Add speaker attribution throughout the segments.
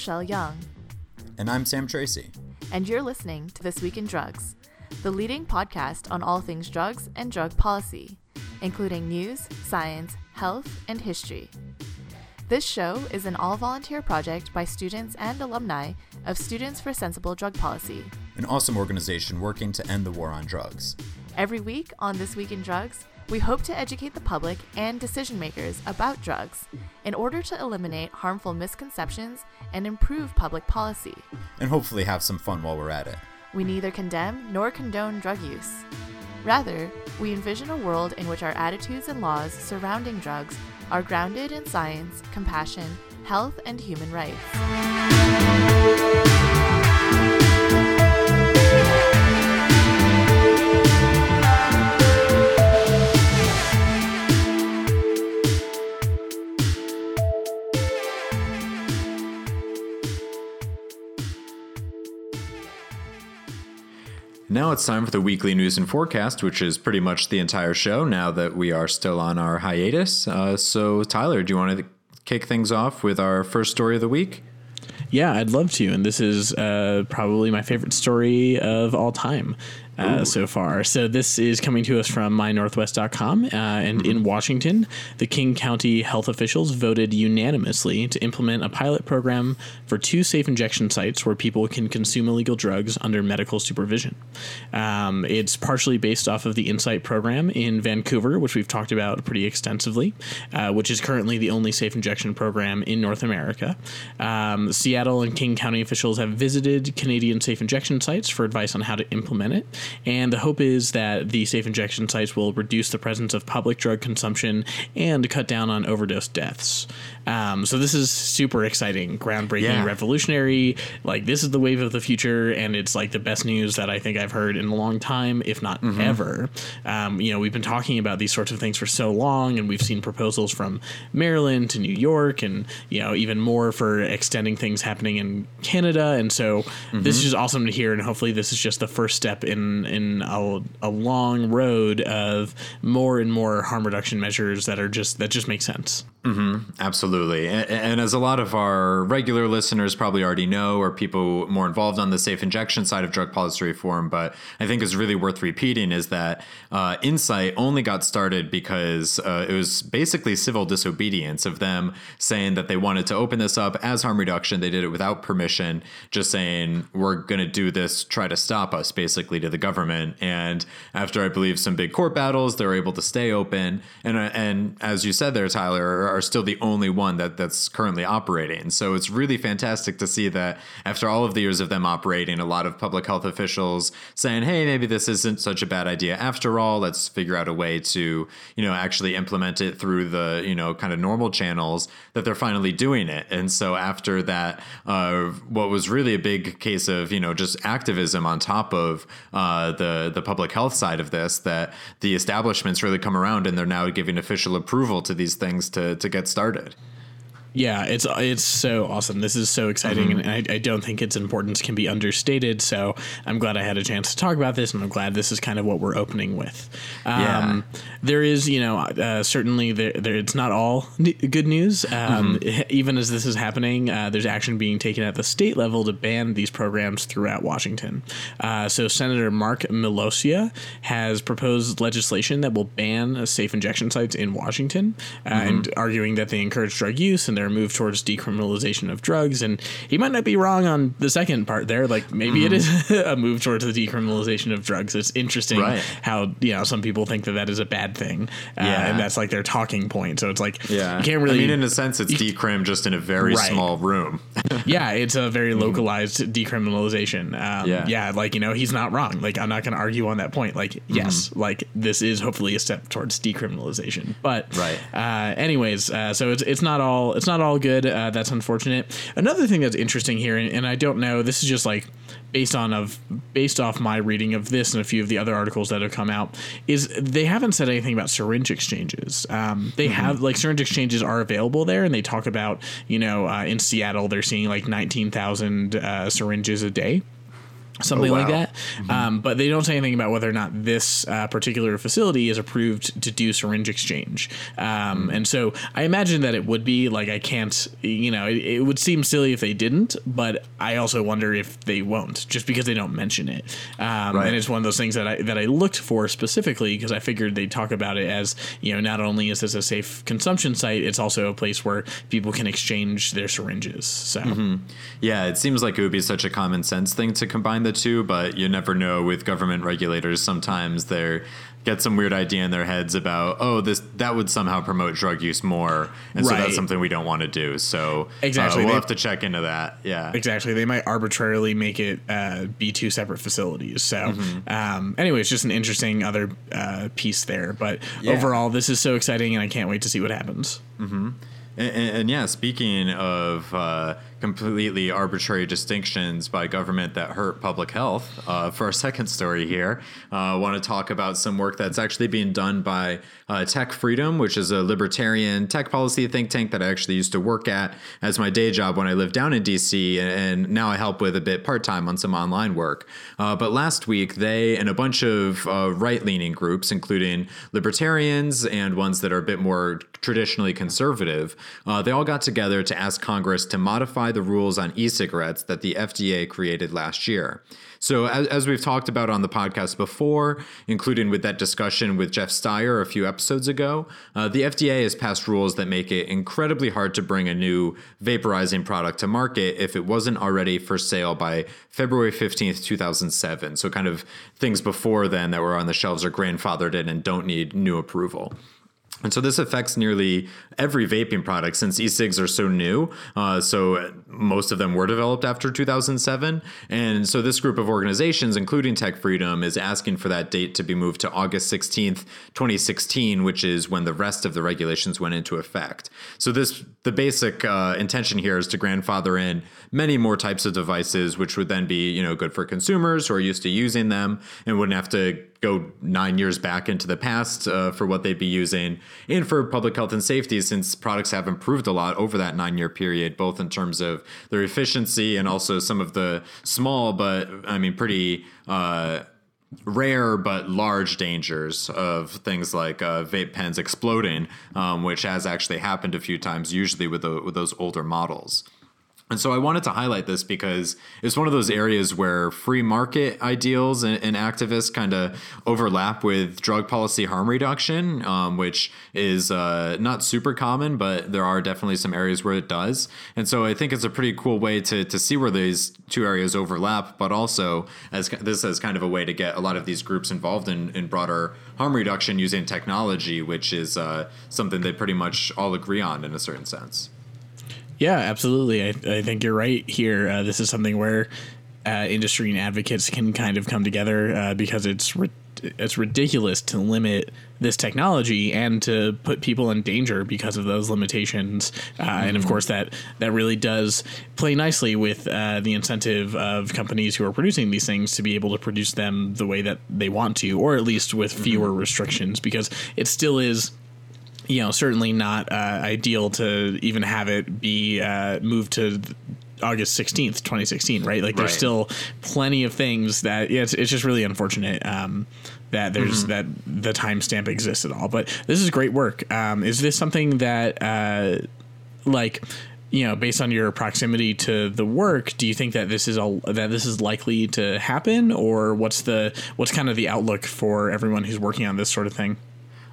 Speaker 1: Rochelle Young.
Speaker 2: And I'm Sam Tracy.
Speaker 1: And you're listening to This Week in Drugs, the leading podcast on all things drugs and drug policy, including news, science, health, and history. This show is an all volunteer project by students and alumni of Students for Sensible Drug Policy,
Speaker 2: an awesome organization working to end the war on drugs.
Speaker 1: Every week on This Week in Drugs, we hope to educate the public and decision makers about drugs in order to eliminate harmful misconceptions and improve public policy.
Speaker 2: And hopefully have some fun while we're at it.
Speaker 1: We neither condemn nor condone drug use. Rather, we envision a world in which our attitudes and laws surrounding drugs are grounded in science, compassion, health, and human rights.
Speaker 2: It's time for the weekly news and forecast, which is pretty much the entire show now that we are still on our hiatus. Uh, so, Tyler, do you want to kick things off with our first story of the week?
Speaker 3: Yeah, I'd love to. And this is uh, probably my favorite story of all time uh, so far. So this is coming to us from mynorthwest.com. Uh, and mm-hmm. in Washington, the King County health officials voted unanimously to implement a pilot program for two safe injection sites where people can consume illegal drugs under medical supervision. Um, it's partially based off of the Insite program in Vancouver, which we've talked about pretty extensively, uh, which is currently the only safe injection program in North America. Um, Seattle and King County officials have visited Canadian safe injection sites for advice on how to implement it. And the hope is that the safe injection sites will reduce the presence of public drug consumption and cut down on overdose deaths. Um, so this is super exciting, groundbreaking, yeah. revolutionary. Like this is the wave of the future, and it's like the best news that I think I've heard in a long time, if not mm-hmm. ever. Um, you know, we've been talking about these sorts of things for so long, and we've seen proposals from Maryland to New York, and you know, even more for extending things happening in Canada. And so mm-hmm. this is just awesome to hear, and hopefully this is just the first step in in a, a long road of more and more harm reduction measures that are just that just make sense.
Speaker 2: Mm-hmm. Absolutely. And, and, as a lot of our regular listeners probably already know, or people more involved on the safe injection side of drug policy reform, but I think is really worth repeating is that uh, Insite only got started because uh, it was basically civil disobedience of them saying that they wanted to open this up as harm reduction. They did it without permission, just saying, we're going to do this, try to stop us, basically, to the government. And after, I believe, some big court battles, they're able to stay open. And, uh, and as you said there, Tyler, are still the only one that that's currently operating. So it's really fantastic to see that after all of the years of them operating, a lot of public health officials saying, "Hey, maybe this isn't such a bad idea after all. Let's figure out a way to, you know, actually implement it through the, you know, kind of normal channels." That they're finally doing it. And so after that, uh, what was really a big case of, you know, just activism on top of uh, the the public health side of this, that the establishments really come around and they're now giving official approval to these things to to get started.
Speaker 3: Yeah, it's it's so awesome. This is so exciting, mm-hmm. and I, I, don't think its importance can be understated. So I'm glad I had a chance to talk about this, and I'm glad this is kind of what we're opening with. Um, yeah. There is, you know, uh, certainly there, there, it's not all good news. Um, mm-hmm. Even as this is happening, uh, there's action being taken at the state level to ban these programs throughout Washington. Uh, so Senator Mark Miloscia has proposed legislation that will ban safe injection sites in Washington, uh, mm-hmm. and arguing that they encourage drug use and their move towards decriminalization of drugs. And he might not be wrong on the second part there. Like maybe mm-hmm. it is a move towards the decriminalization of drugs. It's interesting right. how you know some people think that that is a bad thing, uh, yeah. and that's like their talking point. So it's like yeah, you can't really.
Speaker 2: I mean, in a sense, it's decrim just in a very right. small room.
Speaker 3: yeah, it's a very mm-hmm. localized decriminalization. Um, yeah, yeah, like you know, he's not wrong. Like I'm not going to argue on that point. Like mm-hmm. yes, like this is hopefully a step towards decriminalization. But right. Uh, anyways, uh, so it's it's not all it's not all good. Uh, that's unfortunate. Another thing that's interesting here, and, and, I don't know, this is just like based on of based off my reading of this and a few of the other articles that have come out, is they haven't said anything about syringe exchanges. Um, they mm-hmm. have like syringe exchanges are available there, and they talk about you know uh, in Seattle they're seeing like nineteen thousand uh, syringes a day. Something
Speaker 2: Oh,
Speaker 3: like
Speaker 2: wow.
Speaker 3: that. Um, but they don't say anything about whether or not this uh, particular facility is approved to do syringe exchange. Um, And so I imagine that it would be like I can't, you know, it, it would seem silly if they didn't, but I also wonder if they won't, just because they don't mention it. Um,
Speaker 2: Right.
Speaker 3: And it's one of those things that I that I looked for specifically because I figured they'd talk about it as you know not only is this a safe consumption site, it's also a place where people can exchange their syringes. So.
Speaker 2: Yeah, it seems like it would be such a common sense thing to combine the two, but you never know with government regulators. Sometimes they get some weird idea in their heads about, oh, this that would somehow promote drug use more, and so that's something we don't want to do. So uh,
Speaker 3: Exactly.
Speaker 2: we'll
Speaker 3: They-
Speaker 2: have to check into that. Yeah.
Speaker 3: Exactly. They might arbitrarily make it uh, be two separate facilities. So, um, anyway, it's just an interesting other uh, piece there. But
Speaker 2: Yeah.
Speaker 3: overall, this is so exciting, and I can't wait to see what happens.
Speaker 2: And, and, and yeah, speaking of uh, completely arbitrary distinctions by government that hurt public health, uh, for our second story here, uh, I want to talk about some work that's actually being done by uh, Tech Freedom, which is a libertarian tech policy think tank that I actually used to work at as my day job when I lived down in DC, and now I help with a bit part time on some online work. Uh, but last week, they and a bunch of uh, right leaning groups, including libertarians and ones that are a bit more traditionally conservative, uh, they all got together to ask Congress to modify the rules on e cigarettes that the FDA created last year. So, as, as we've talked about on the podcast before, including with that discussion with Jeff Stier a few episodes ago, uh, the FDA has passed rules that make it incredibly hard to bring a new vaporizing product to market if it wasn't already for sale by February 15th, 2007. So, kind of things before then that were on the shelves are grandfathered in and don't need new approval. And so this affects nearly every vaping product since e-cigs are so new. Uh, so most of them were developed after 2007. And so this group of organizations, including Tech Freedom, is asking for that date to be moved to August 16th, 2016, which is when the rest of the regulations went into effect. So this the basic uh, intention here is to grandfather in many more types of devices, which would then be you know good for consumers who are used to using them and wouldn't have to go nine years back into the past uh, for what they'd be using, and for public health and safety, since products have improved a lot over that nine year period, both in terms of their efficiency and also some of the small but I mean pretty. Uh, rare but large dangers of things like uh, vape pens exploding, um, which has actually happened a few times, usually with, the, with those older models. And so I wanted to highlight this because it's one of those areas where free market ideals and, and activists kind of overlap with drug policy harm reduction, um, which is uh, not super common, but there are definitely some areas where it does. And so I think it's a pretty cool way to, to see where these two areas overlap, but also as this as kind of a way to get a lot of these groups involved in, in broader harm reduction using technology, which is uh, something they pretty much all agree on in a certain sense.
Speaker 3: Yeah, absolutely. I, I think you're right here. Uh, this is something where uh, industry and advocates can kind of come together uh, because it's ri- it's ridiculous to limit this technology and to put people in danger because of those limitations. Uh, And of course, that that really does play nicely with uh, the incentive of companies who are producing these things to be able to produce them the way that they want to, or at least with fewer restrictions, because it still is you know, certainly not uh, ideal to even have it be uh, moved to August 16th, 2016, right? Like there's still plenty of things that, yeah, it's, it's just really unfortunate um, that there's that the timestamp exists at all. But this is great work. Um, is this something that, uh, like, you know, based on your proximity to the work, do you think that this is a that this is likely to happen, or what's the what's kind of the outlook for everyone who's working on this sort of thing?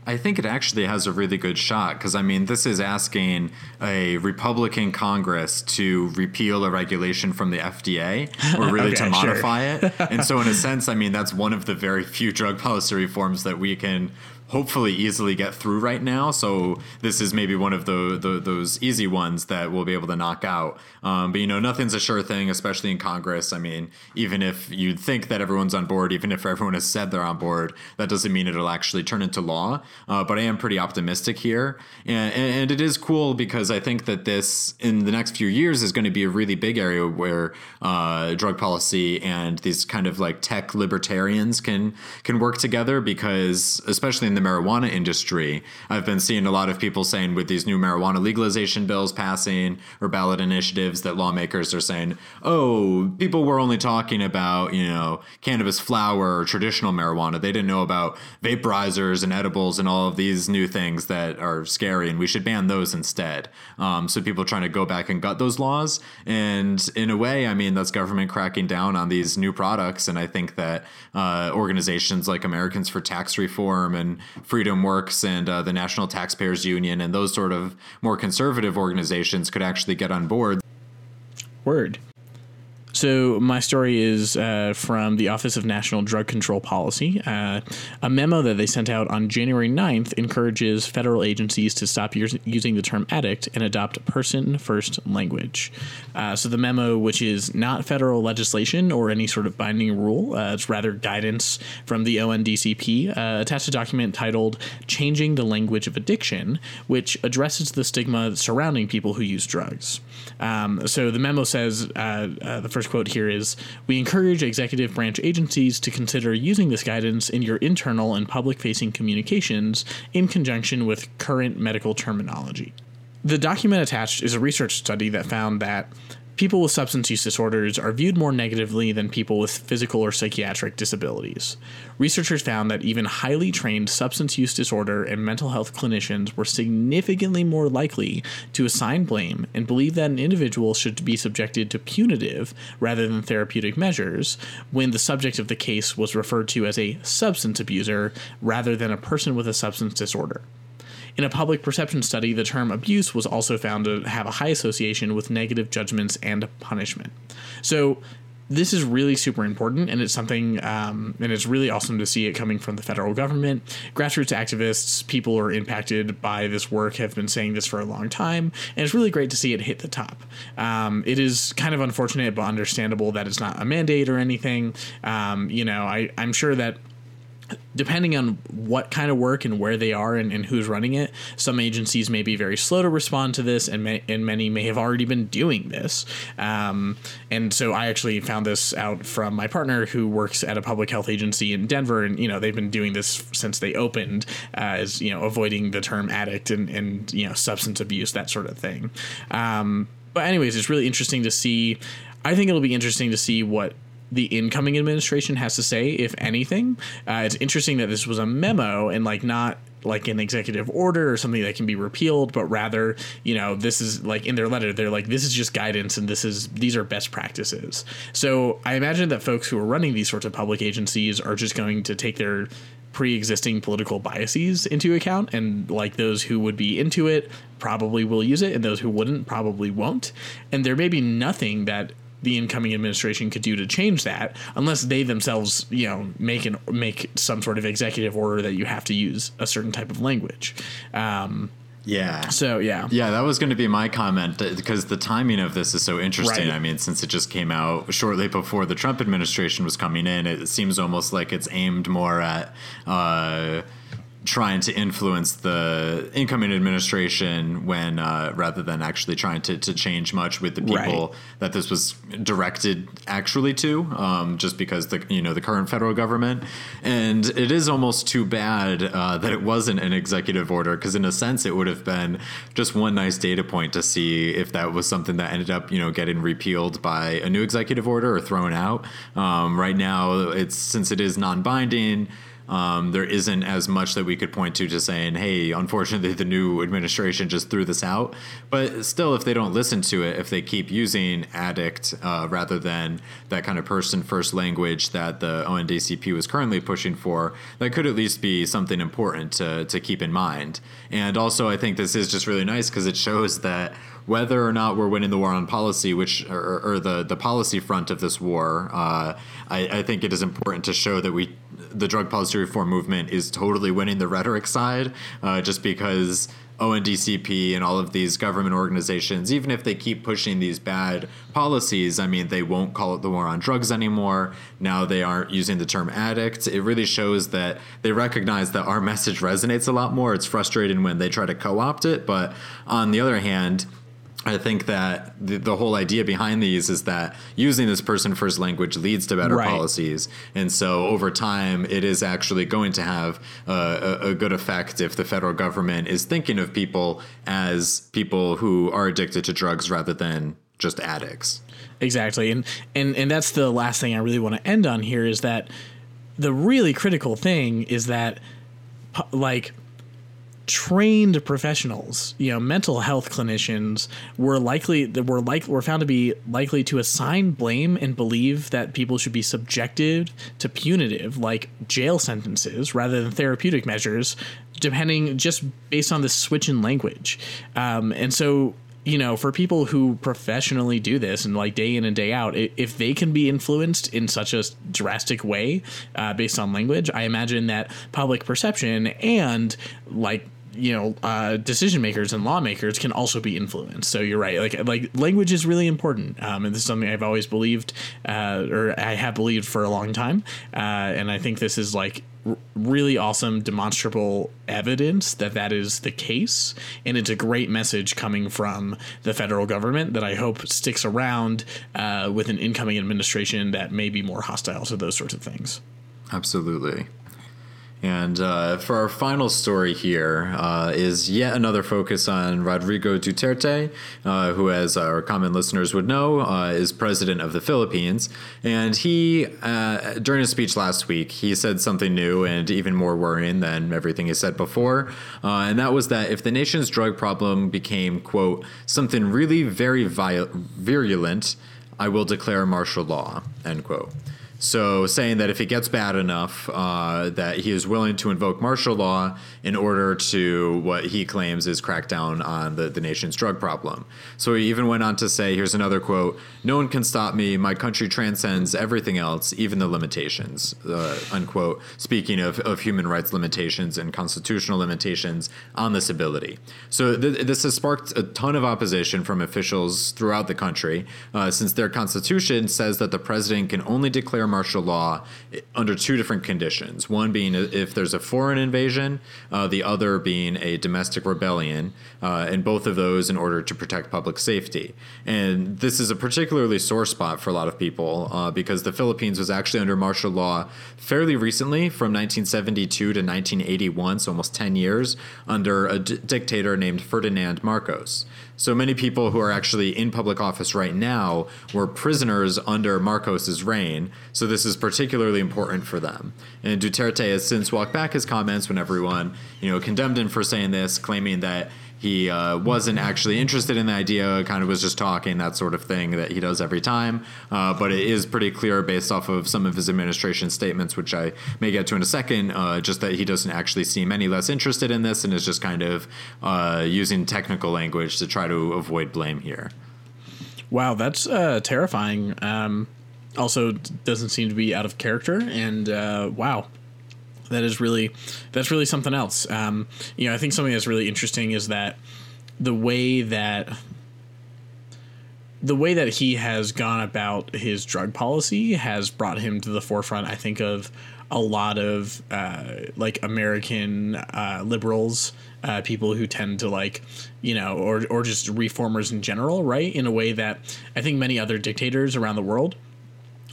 Speaker 2: I think it actually has a really good shot because I mean, this is asking a Republican Congress to repeal a regulation from the FDA or really to
Speaker 3: Okay, sure.
Speaker 2: modify it. And so, in a sense, I mean, that's one of the very few drug policy reforms that we can hopefully easily get through right now. So this is maybe one of the, the those easy ones that we'll be able to knock out. Um, but you know, nothing's a sure thing, especially in Congress. I mean, even if you think that everyone's on board, even if everyone has said they're on board, that doesn't mean it'll actually turn into law. Uh, but I am pretty optimistic here, and, and it is cool because I think that this in the next few years is going to be a really big area where uh, drug policy and these kind of like tech libertarians can can work together because especially in the marijuana industry. I've been seeing a lot of people saying with these new marijuana legalization bills passing or ballot initiatives that lawmakers are saying, oh, people were only talking about, you know, cannabis flower or traditional marijuana. They didn't know about vaporizers and edibles and all of these new things that are scary, and we should ban those instead. Um, so people trying to go back and gut those laws. And in a way, I mean, that's government cracking down on these new products. And I think that uh, organizations like Americans for Tax Reform and Freedom Works and uh, the National Taxpayers Union and those sort of more conservative organizations could actually get on board.
Speaker 3: Word. So, my story is uh, from the Office of National Drug Control Policy. Uh, a memo that they sent out on January 9th encourages federal agencies to stop using the term addict and adopt person first language. Uh, so, the memo, which is not federal legislation or any sort of binding rule, uh, it's rather guidance from the ONDCP, uh, attached a document titled Changing the Language of Addiction, which addresses the stigma surrounding people who use drugs. Um, so, the memo says uh, the first quote here is We encourage executive branch agencies to consider using this guidance in your internal and public facing communications in conjunction with current medical terminology. The document attached is a research study that found that people with substance use disorders are viewed more negatively than people with physical or psychiatric disabilities. Researchers found that even highly trained substance use disorder and mental health clinicians were significantly more likely to assign blame and believe that an individual should be subjected to punitive rather than therapeutic measures when the subject of the case was referred to as a substance abuser rather than a person with a substance disorder. In a public perception study, the term abuse was also found to have a high association with negative judgments and punishment. So, this is really super important, and it's something, um, and it's really awesome to see it coming from the federal government. Grassroots activists, people who are impacted by this work, have been saying this for a long time, and it's really great to see it hit the top. Um, it is kind of unfortunate but understandable that it's not a mandate or anything. Um, you know, I, I'm sure that depending on what kind of work and where they are and, and, who's running it, some agencies may be very slow to respond to this, and may, and many may have already been doing this. Um, and so I actually found this out from my partner who works at a public health agency in Denver, and you know they've been doing this since they opened, uh, as you know avoiding the term addict and and you know substance abuse that sort of thing. Um, but anyways, it's really interesting to see. I think it'll be interesting to see what the incoming administration has to say, if anything. Uh, it's interesting that this was a memo and like not like an executive order or something that can be repealed, but rather, you know, this is like in their letter, they're like, this is just guidance and this is these are best practices. So I imagine that folks who are running these sorts of public agencies are just going to take their pre-existing political biases into account and like those who would be into it probably will use it and those who wouldn't probably won't and there may be nothing that the incoming administration could do to change that unless they themselves you know make an make some sort of executive order that you have to use a certain type of language um,
Speaker 2: yeah.
Speaker 3: So yeah.
Speaker 2: Yeah, that was going to be my comment because the timing of this is so interesting. Right. I mean, since it just came out shortly before the Trump administration was coming in, it seems almost like it's aimed more at uh, trying to influence the incoming administration when uh, rather than actually trying to, to change much with the people right. that this was directed actually to um, just because the you know the current federal government and it is almost too bad uh, that it wasn't an executive order because in a sense it would have been just one nice data point to see if that was something that ended up you know getting repealed by a new executive order or thrown out um, right now it's since it is non-binding um, there isn't as much that we could point to to saying, hey, unfortunately, the new administration just threw this out. But still, if they don't listen to it, if they keep using addict uh, rather than that kind of person first language that the ONDCP was currently pushing for, that could at least be something important to, to keep in mind. And also, I think this is just really nice because it shows that whether or not we're winning the war on policy, which or, or the the policy front of this war, uh, I, I, think it is important to show that we the drug policy reform movement is totally winning the rhetoric side, uh, just because. ONDCP and all of these government organizations, even if they keep pushing these bad policies, I mean, they won't call it the war on drugs anymore. Now they aren't using the term addict. It really shows that they recognize that our message resonates a lot more. It's frustrating when they try to co opt it. But on the other hand, I think that the, the, whole idea behind these is that using this person first language leads to better right. policies. And so over time, it is actually going to have a, a, good effect if the federal government is thinking of people as people who are addicted to drugs rather than just addicts.
Speaker 3: Exactly. And, and, and that's the last thing I really want to end on here is that the really critical thing is that, like, trained professionals, you know, mental health clinicians were likely that were like were found to be likely to assign blame and believe that people should be subjected to punitive like jail sentences rather than therapeutic measures, depending just based on the switch in language. Um, and so you know, for people who professionally do this and like day in and day out, if they can be influenced in such a drastic way uh, based on language, I imagine that public perception and like you know uh, decision makers and lawmakers can also be influenced. So you're right. Like like language is really important, um, and this is something I've always believed, uh, or I have believed for a long time. Uh, and I think this is like really awesome, demonstrable evidence that that is the case, and it's a great message coming from the federal government that I hope sticks around uh, with an incoming administration that may be more hostile to those sorts of things.
Speaker 2: Absolutely. And uh, for our final story here uh, is yet another focus on Rodrigo Duterte, uh, who, as our common listeners would know, uh, is president of the Philippines. And he, uh, during his speech last week, he said something new and even more worrying than everything he said before. Uh, and that was that if the nation's drug problem became, quote, something really very virulent, I will declare martial law, end quote. So, saying that if it gets bad enough, uh, that he is willing to invoke martial law in order to what he claims is crack down on the, the nation's drug problem. So, he even went on to say here's another quote No one can stop me. My country transcends everything else, even the limitations, uh, unquote, speaking of, of human rights limitations and constitutional limitations on this ability. So, th- this has sparked a ton of opposition from officials throughout the country, uh, since their constitution says that the president can only declare martial law under two different conditions. One being if there's a foreign invasion, uh, the other being a domestic rebellion, uh, and both of those in order to protect public safety. And this is a particularly sore spot for a lot of people uh, because the Philippines was actually under martial law fairly recently from 1972 to 1981, so almost 10 years, under a d- dictator named Ferdinand Marcos. So many people who are actually in public office right now were prisoners under Marcos's reign. So this is particularly important for them. And Duterte has since walked back his comments when everyone, you know, condemned him for saying this, claiming that he uh, wasn't actually interested in the idea, kind of was just talking, that sort of thing that he does every time. Uh, but it is pretty clear based off of some of his administration statements, which I may get to in a second, uh, just that he doesn't actually seem any less interested in this and is just kind of uh, using technical language to try to avoid blame here.
Speaker 3: Wow, that's uh, terrifying. Um, also, doesn't seem to be out of character. And uh, wow, that is really that's really something else. Um, you know, I think something that's really interesting is that the way that the way that he has gone about his drug policy has brought him to the forefront. I think of a lot of uh, like American uh, liberals, uh, people who tend to like, you know, or or just reformers in general, right? In a way that I think many other dictators around the world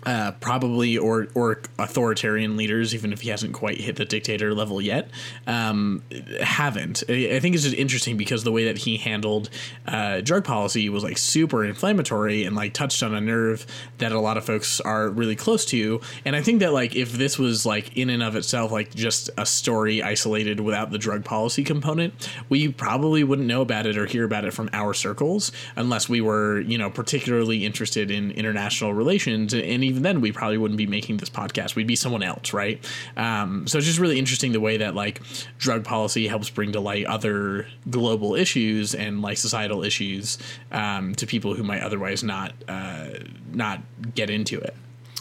Speaker 3: uh, probably or or authoritarian leaders, even if he hasn't quite hit the dictator level yet, um, haven't. I think it's just interesting because the way that he handled uh, drug policy was like super inflammatory and like touched on a nerve that a lot of folks are really close to. And I think that like if this was like in and of itself like just a story isolated without the drug policy component, we probably wouldn't know about it or hear about it from our circles unless we were you know particularly interested in international relations and even even then we probably wouldn't be making this podcast. We'd be someone else, right? Um, so it's just really interesting the way that like drug policy helps bring to light other global issues and like societal issues um, to people who might otherwise not uh, not get into it.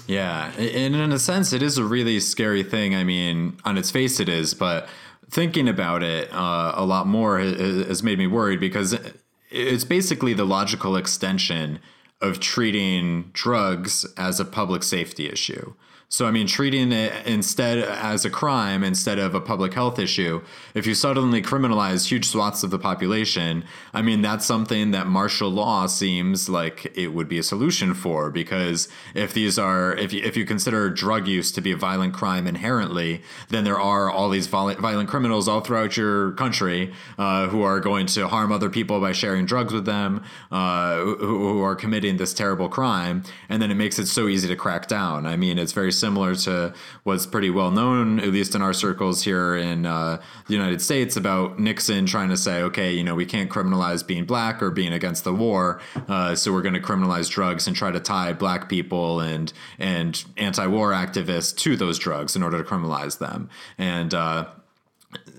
Speaker 2: Yeah, and in a sense, it is a really scary thing. I mean, on its face, it is, but thinking about it uh, a lot more has made me worried because it's basically the logical extension of treating drugs as a public safety issue. So, I mean, treating it instead as a crime instead of a public health issue, if you suddenly criminalize huge swaths of the population, I mean, that's something that martial law seems like it would be a solution for. Because if these are, if you, if you consider drug use to be a violent crime inherently, then there are all these violent, violent criminals all throughout your country uh, who are going to harm other people by sharing drugs with them, uh, who, who are committing this terrible crime. And then it makes it so easy to crack down. I mean, it's very similar to what's pretty well known, at least in our circles here in uh, the United States, about Nixon trying to say, okay, you know, we can't criminalize being black or being against the war, uh, so we're going to criminalize drugs and try to tie black people and and anti-war activists to those drugs in order to criminalize them. And uh,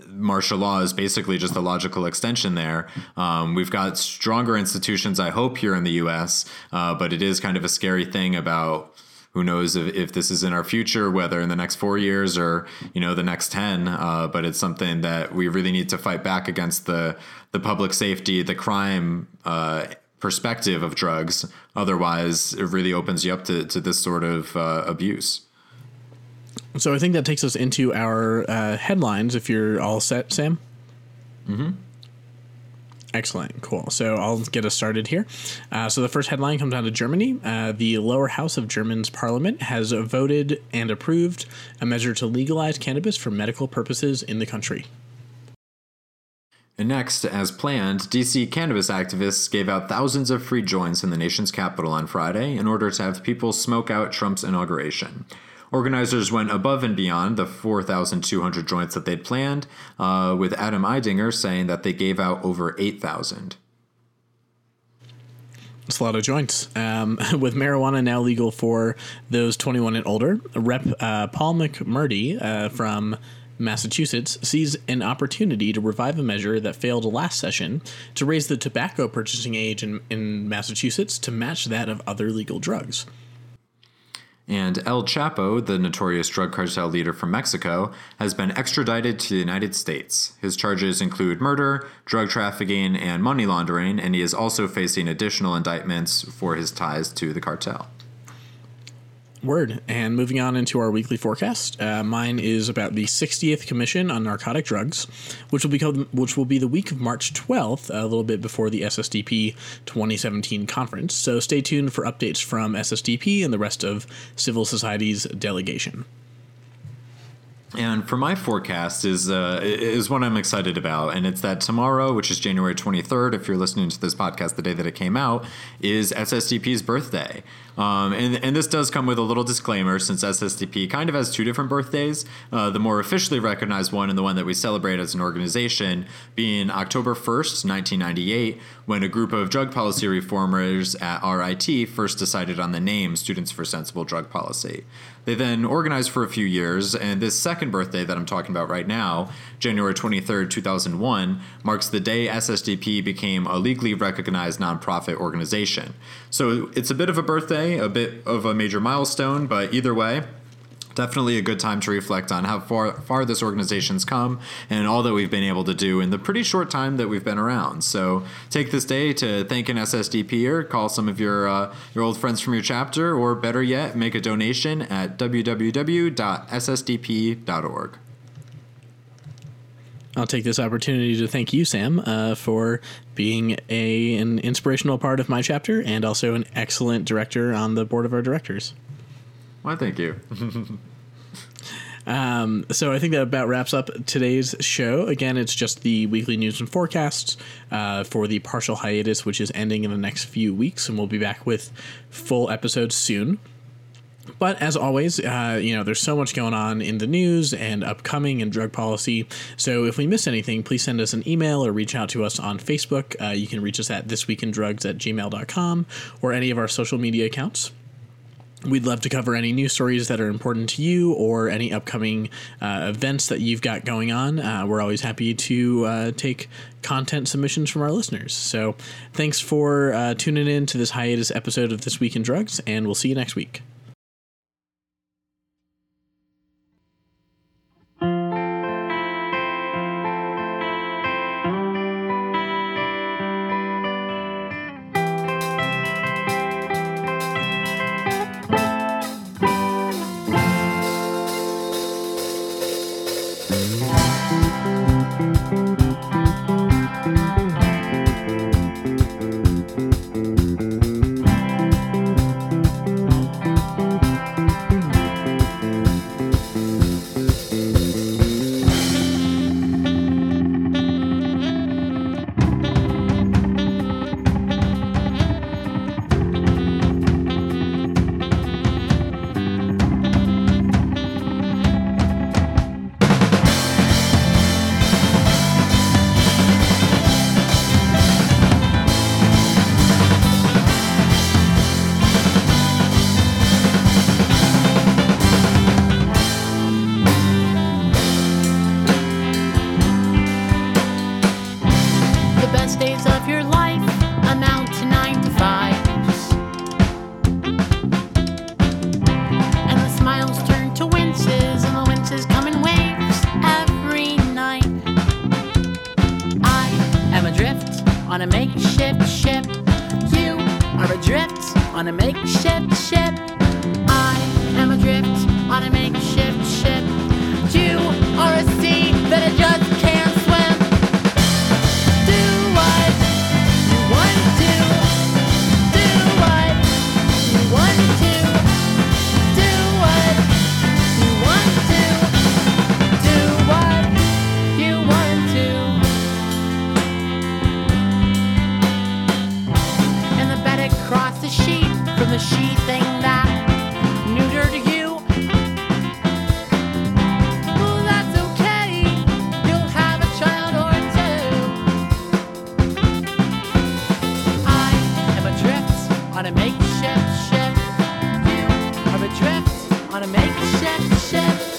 Speaker 2: martial law is basically just a logical extension there. Um, we've got stronger institutions, I hope, here in the U.S., uh, but it is kind of a scary thing about who knows if, if this is in our future, whether in the next four years or you know the next ten. Uh, but it's something that we really need to fight back against the the public safety, the crime. Uh, perspective of drugs otherwise it really opens you up to, to this sort of uh, abuse
Speaker 3: so i think that takes us into our uh, headlines if you're all set sam
Speaker 2: mm-hmm
Speaker 3: Excellent. Cool. So I'll get us started here. Uh, so the first headline comes out of Germany. Uh, the lower house of Germany's parliament has voted and approved a measure to legalize cannabis for medical purposes in the country.
Speaker 2: And next, as planned, DC cannabis activists gave out thousands of free joints in the nation's capital on Friday in order to have people smoke out Trump's inauguration. Organizers went above and beyond the 4,200 joints that they'd planned, uh, with Adam Eidinger saying that they gave out over 8,000.
Speaker 3: It's a lot of joints. Um, with marijuana now legal for those 21 and older, Rep. Uh, Paul McMurtry uh, from Massachusetts sees an opportunity to revive a measure that failed last session to raise the tobacco purchasing age in, in Massachusetts to match that of other legal drugs.
Speaker 2: And El Chapo, the notorious drug cartel leader from Mexico, has been extradited to the United States. His charges include murder, drug trafficking, and money laundering, and he is also facing additional indictments for his ties to the cartel.
Speaker 3: Word. And moving on into our weekly forecast, uh, mine is about the 60th Commission on Narcotic Drugs, which will become which will be the week of March 12th, a little bit before the SSDP 2017 conference. So stay tuned for updates from SSDP and the rest of civil society's delegation.
Speaker 2: And for my forecast is uh, is what I'm excited about, and it's that tomorrow, which is January 23rd, if you're listening to this podcast the day that it came out, is SSDP's birthday. Um, and, and this does come with a little disclaimer since SSDP kind of has two different birthdays. Uh, the more officially recognized one and the one that we celebrate as an organization being October 1st, 1998, when a group of drug policy reformers at RIT first decided on the name Students for Sensible Drug Policy. They then organized for a few years, and this second birthday that I'm talking about right now, January 23rd, 2001, marks the day SSDP became a legally recognized nonprofit organization. So it's a bit of a birthday, a bit of a major milestone, but either way, definitely a good time to reflect on how far far this organization's come and all that we've been able to do in the pretty short time that we've been around. So take this day to thank an SSDPer, call some of your uh, your old friends from your chapter, or better yet, make a donation at www.ssdp.org.
Speaker 3: I'll take this opportunity to thank you, Sam, uh, for being a an inspirational part of my chapter and also an excellent director on the board of our directors.
Speaker 2: Why, thank you.
Speaker 3: um, so I think that about wraps up today's show. Again, it's just the weekly news and forecasts uh, for the partial hiatus, which is ending in the next few weeks, and we'll be back with full episodes soon. But as always, uh, you know, there's so much going on in the news and upcoming and drug policy. So if we miss anything, please send us an email or reach out to us on Facebook. Uh, you can reach us at thisweekindrugs at gmail.com or any of our social media accounts. We'd love to cover any news stories that are important to you or any upcoming uh, events that you've got going on. Uh, we're always happy to uh, take content submissions from our listeners. So thanks for uh, tuning in to this hiatus episode of This Week in Drugs, and we'll see you next week.
Speaker 4: on a makeshift ship. You are adrift on a makeshift ship. I am adrift on a makeshift on a makeshift ship.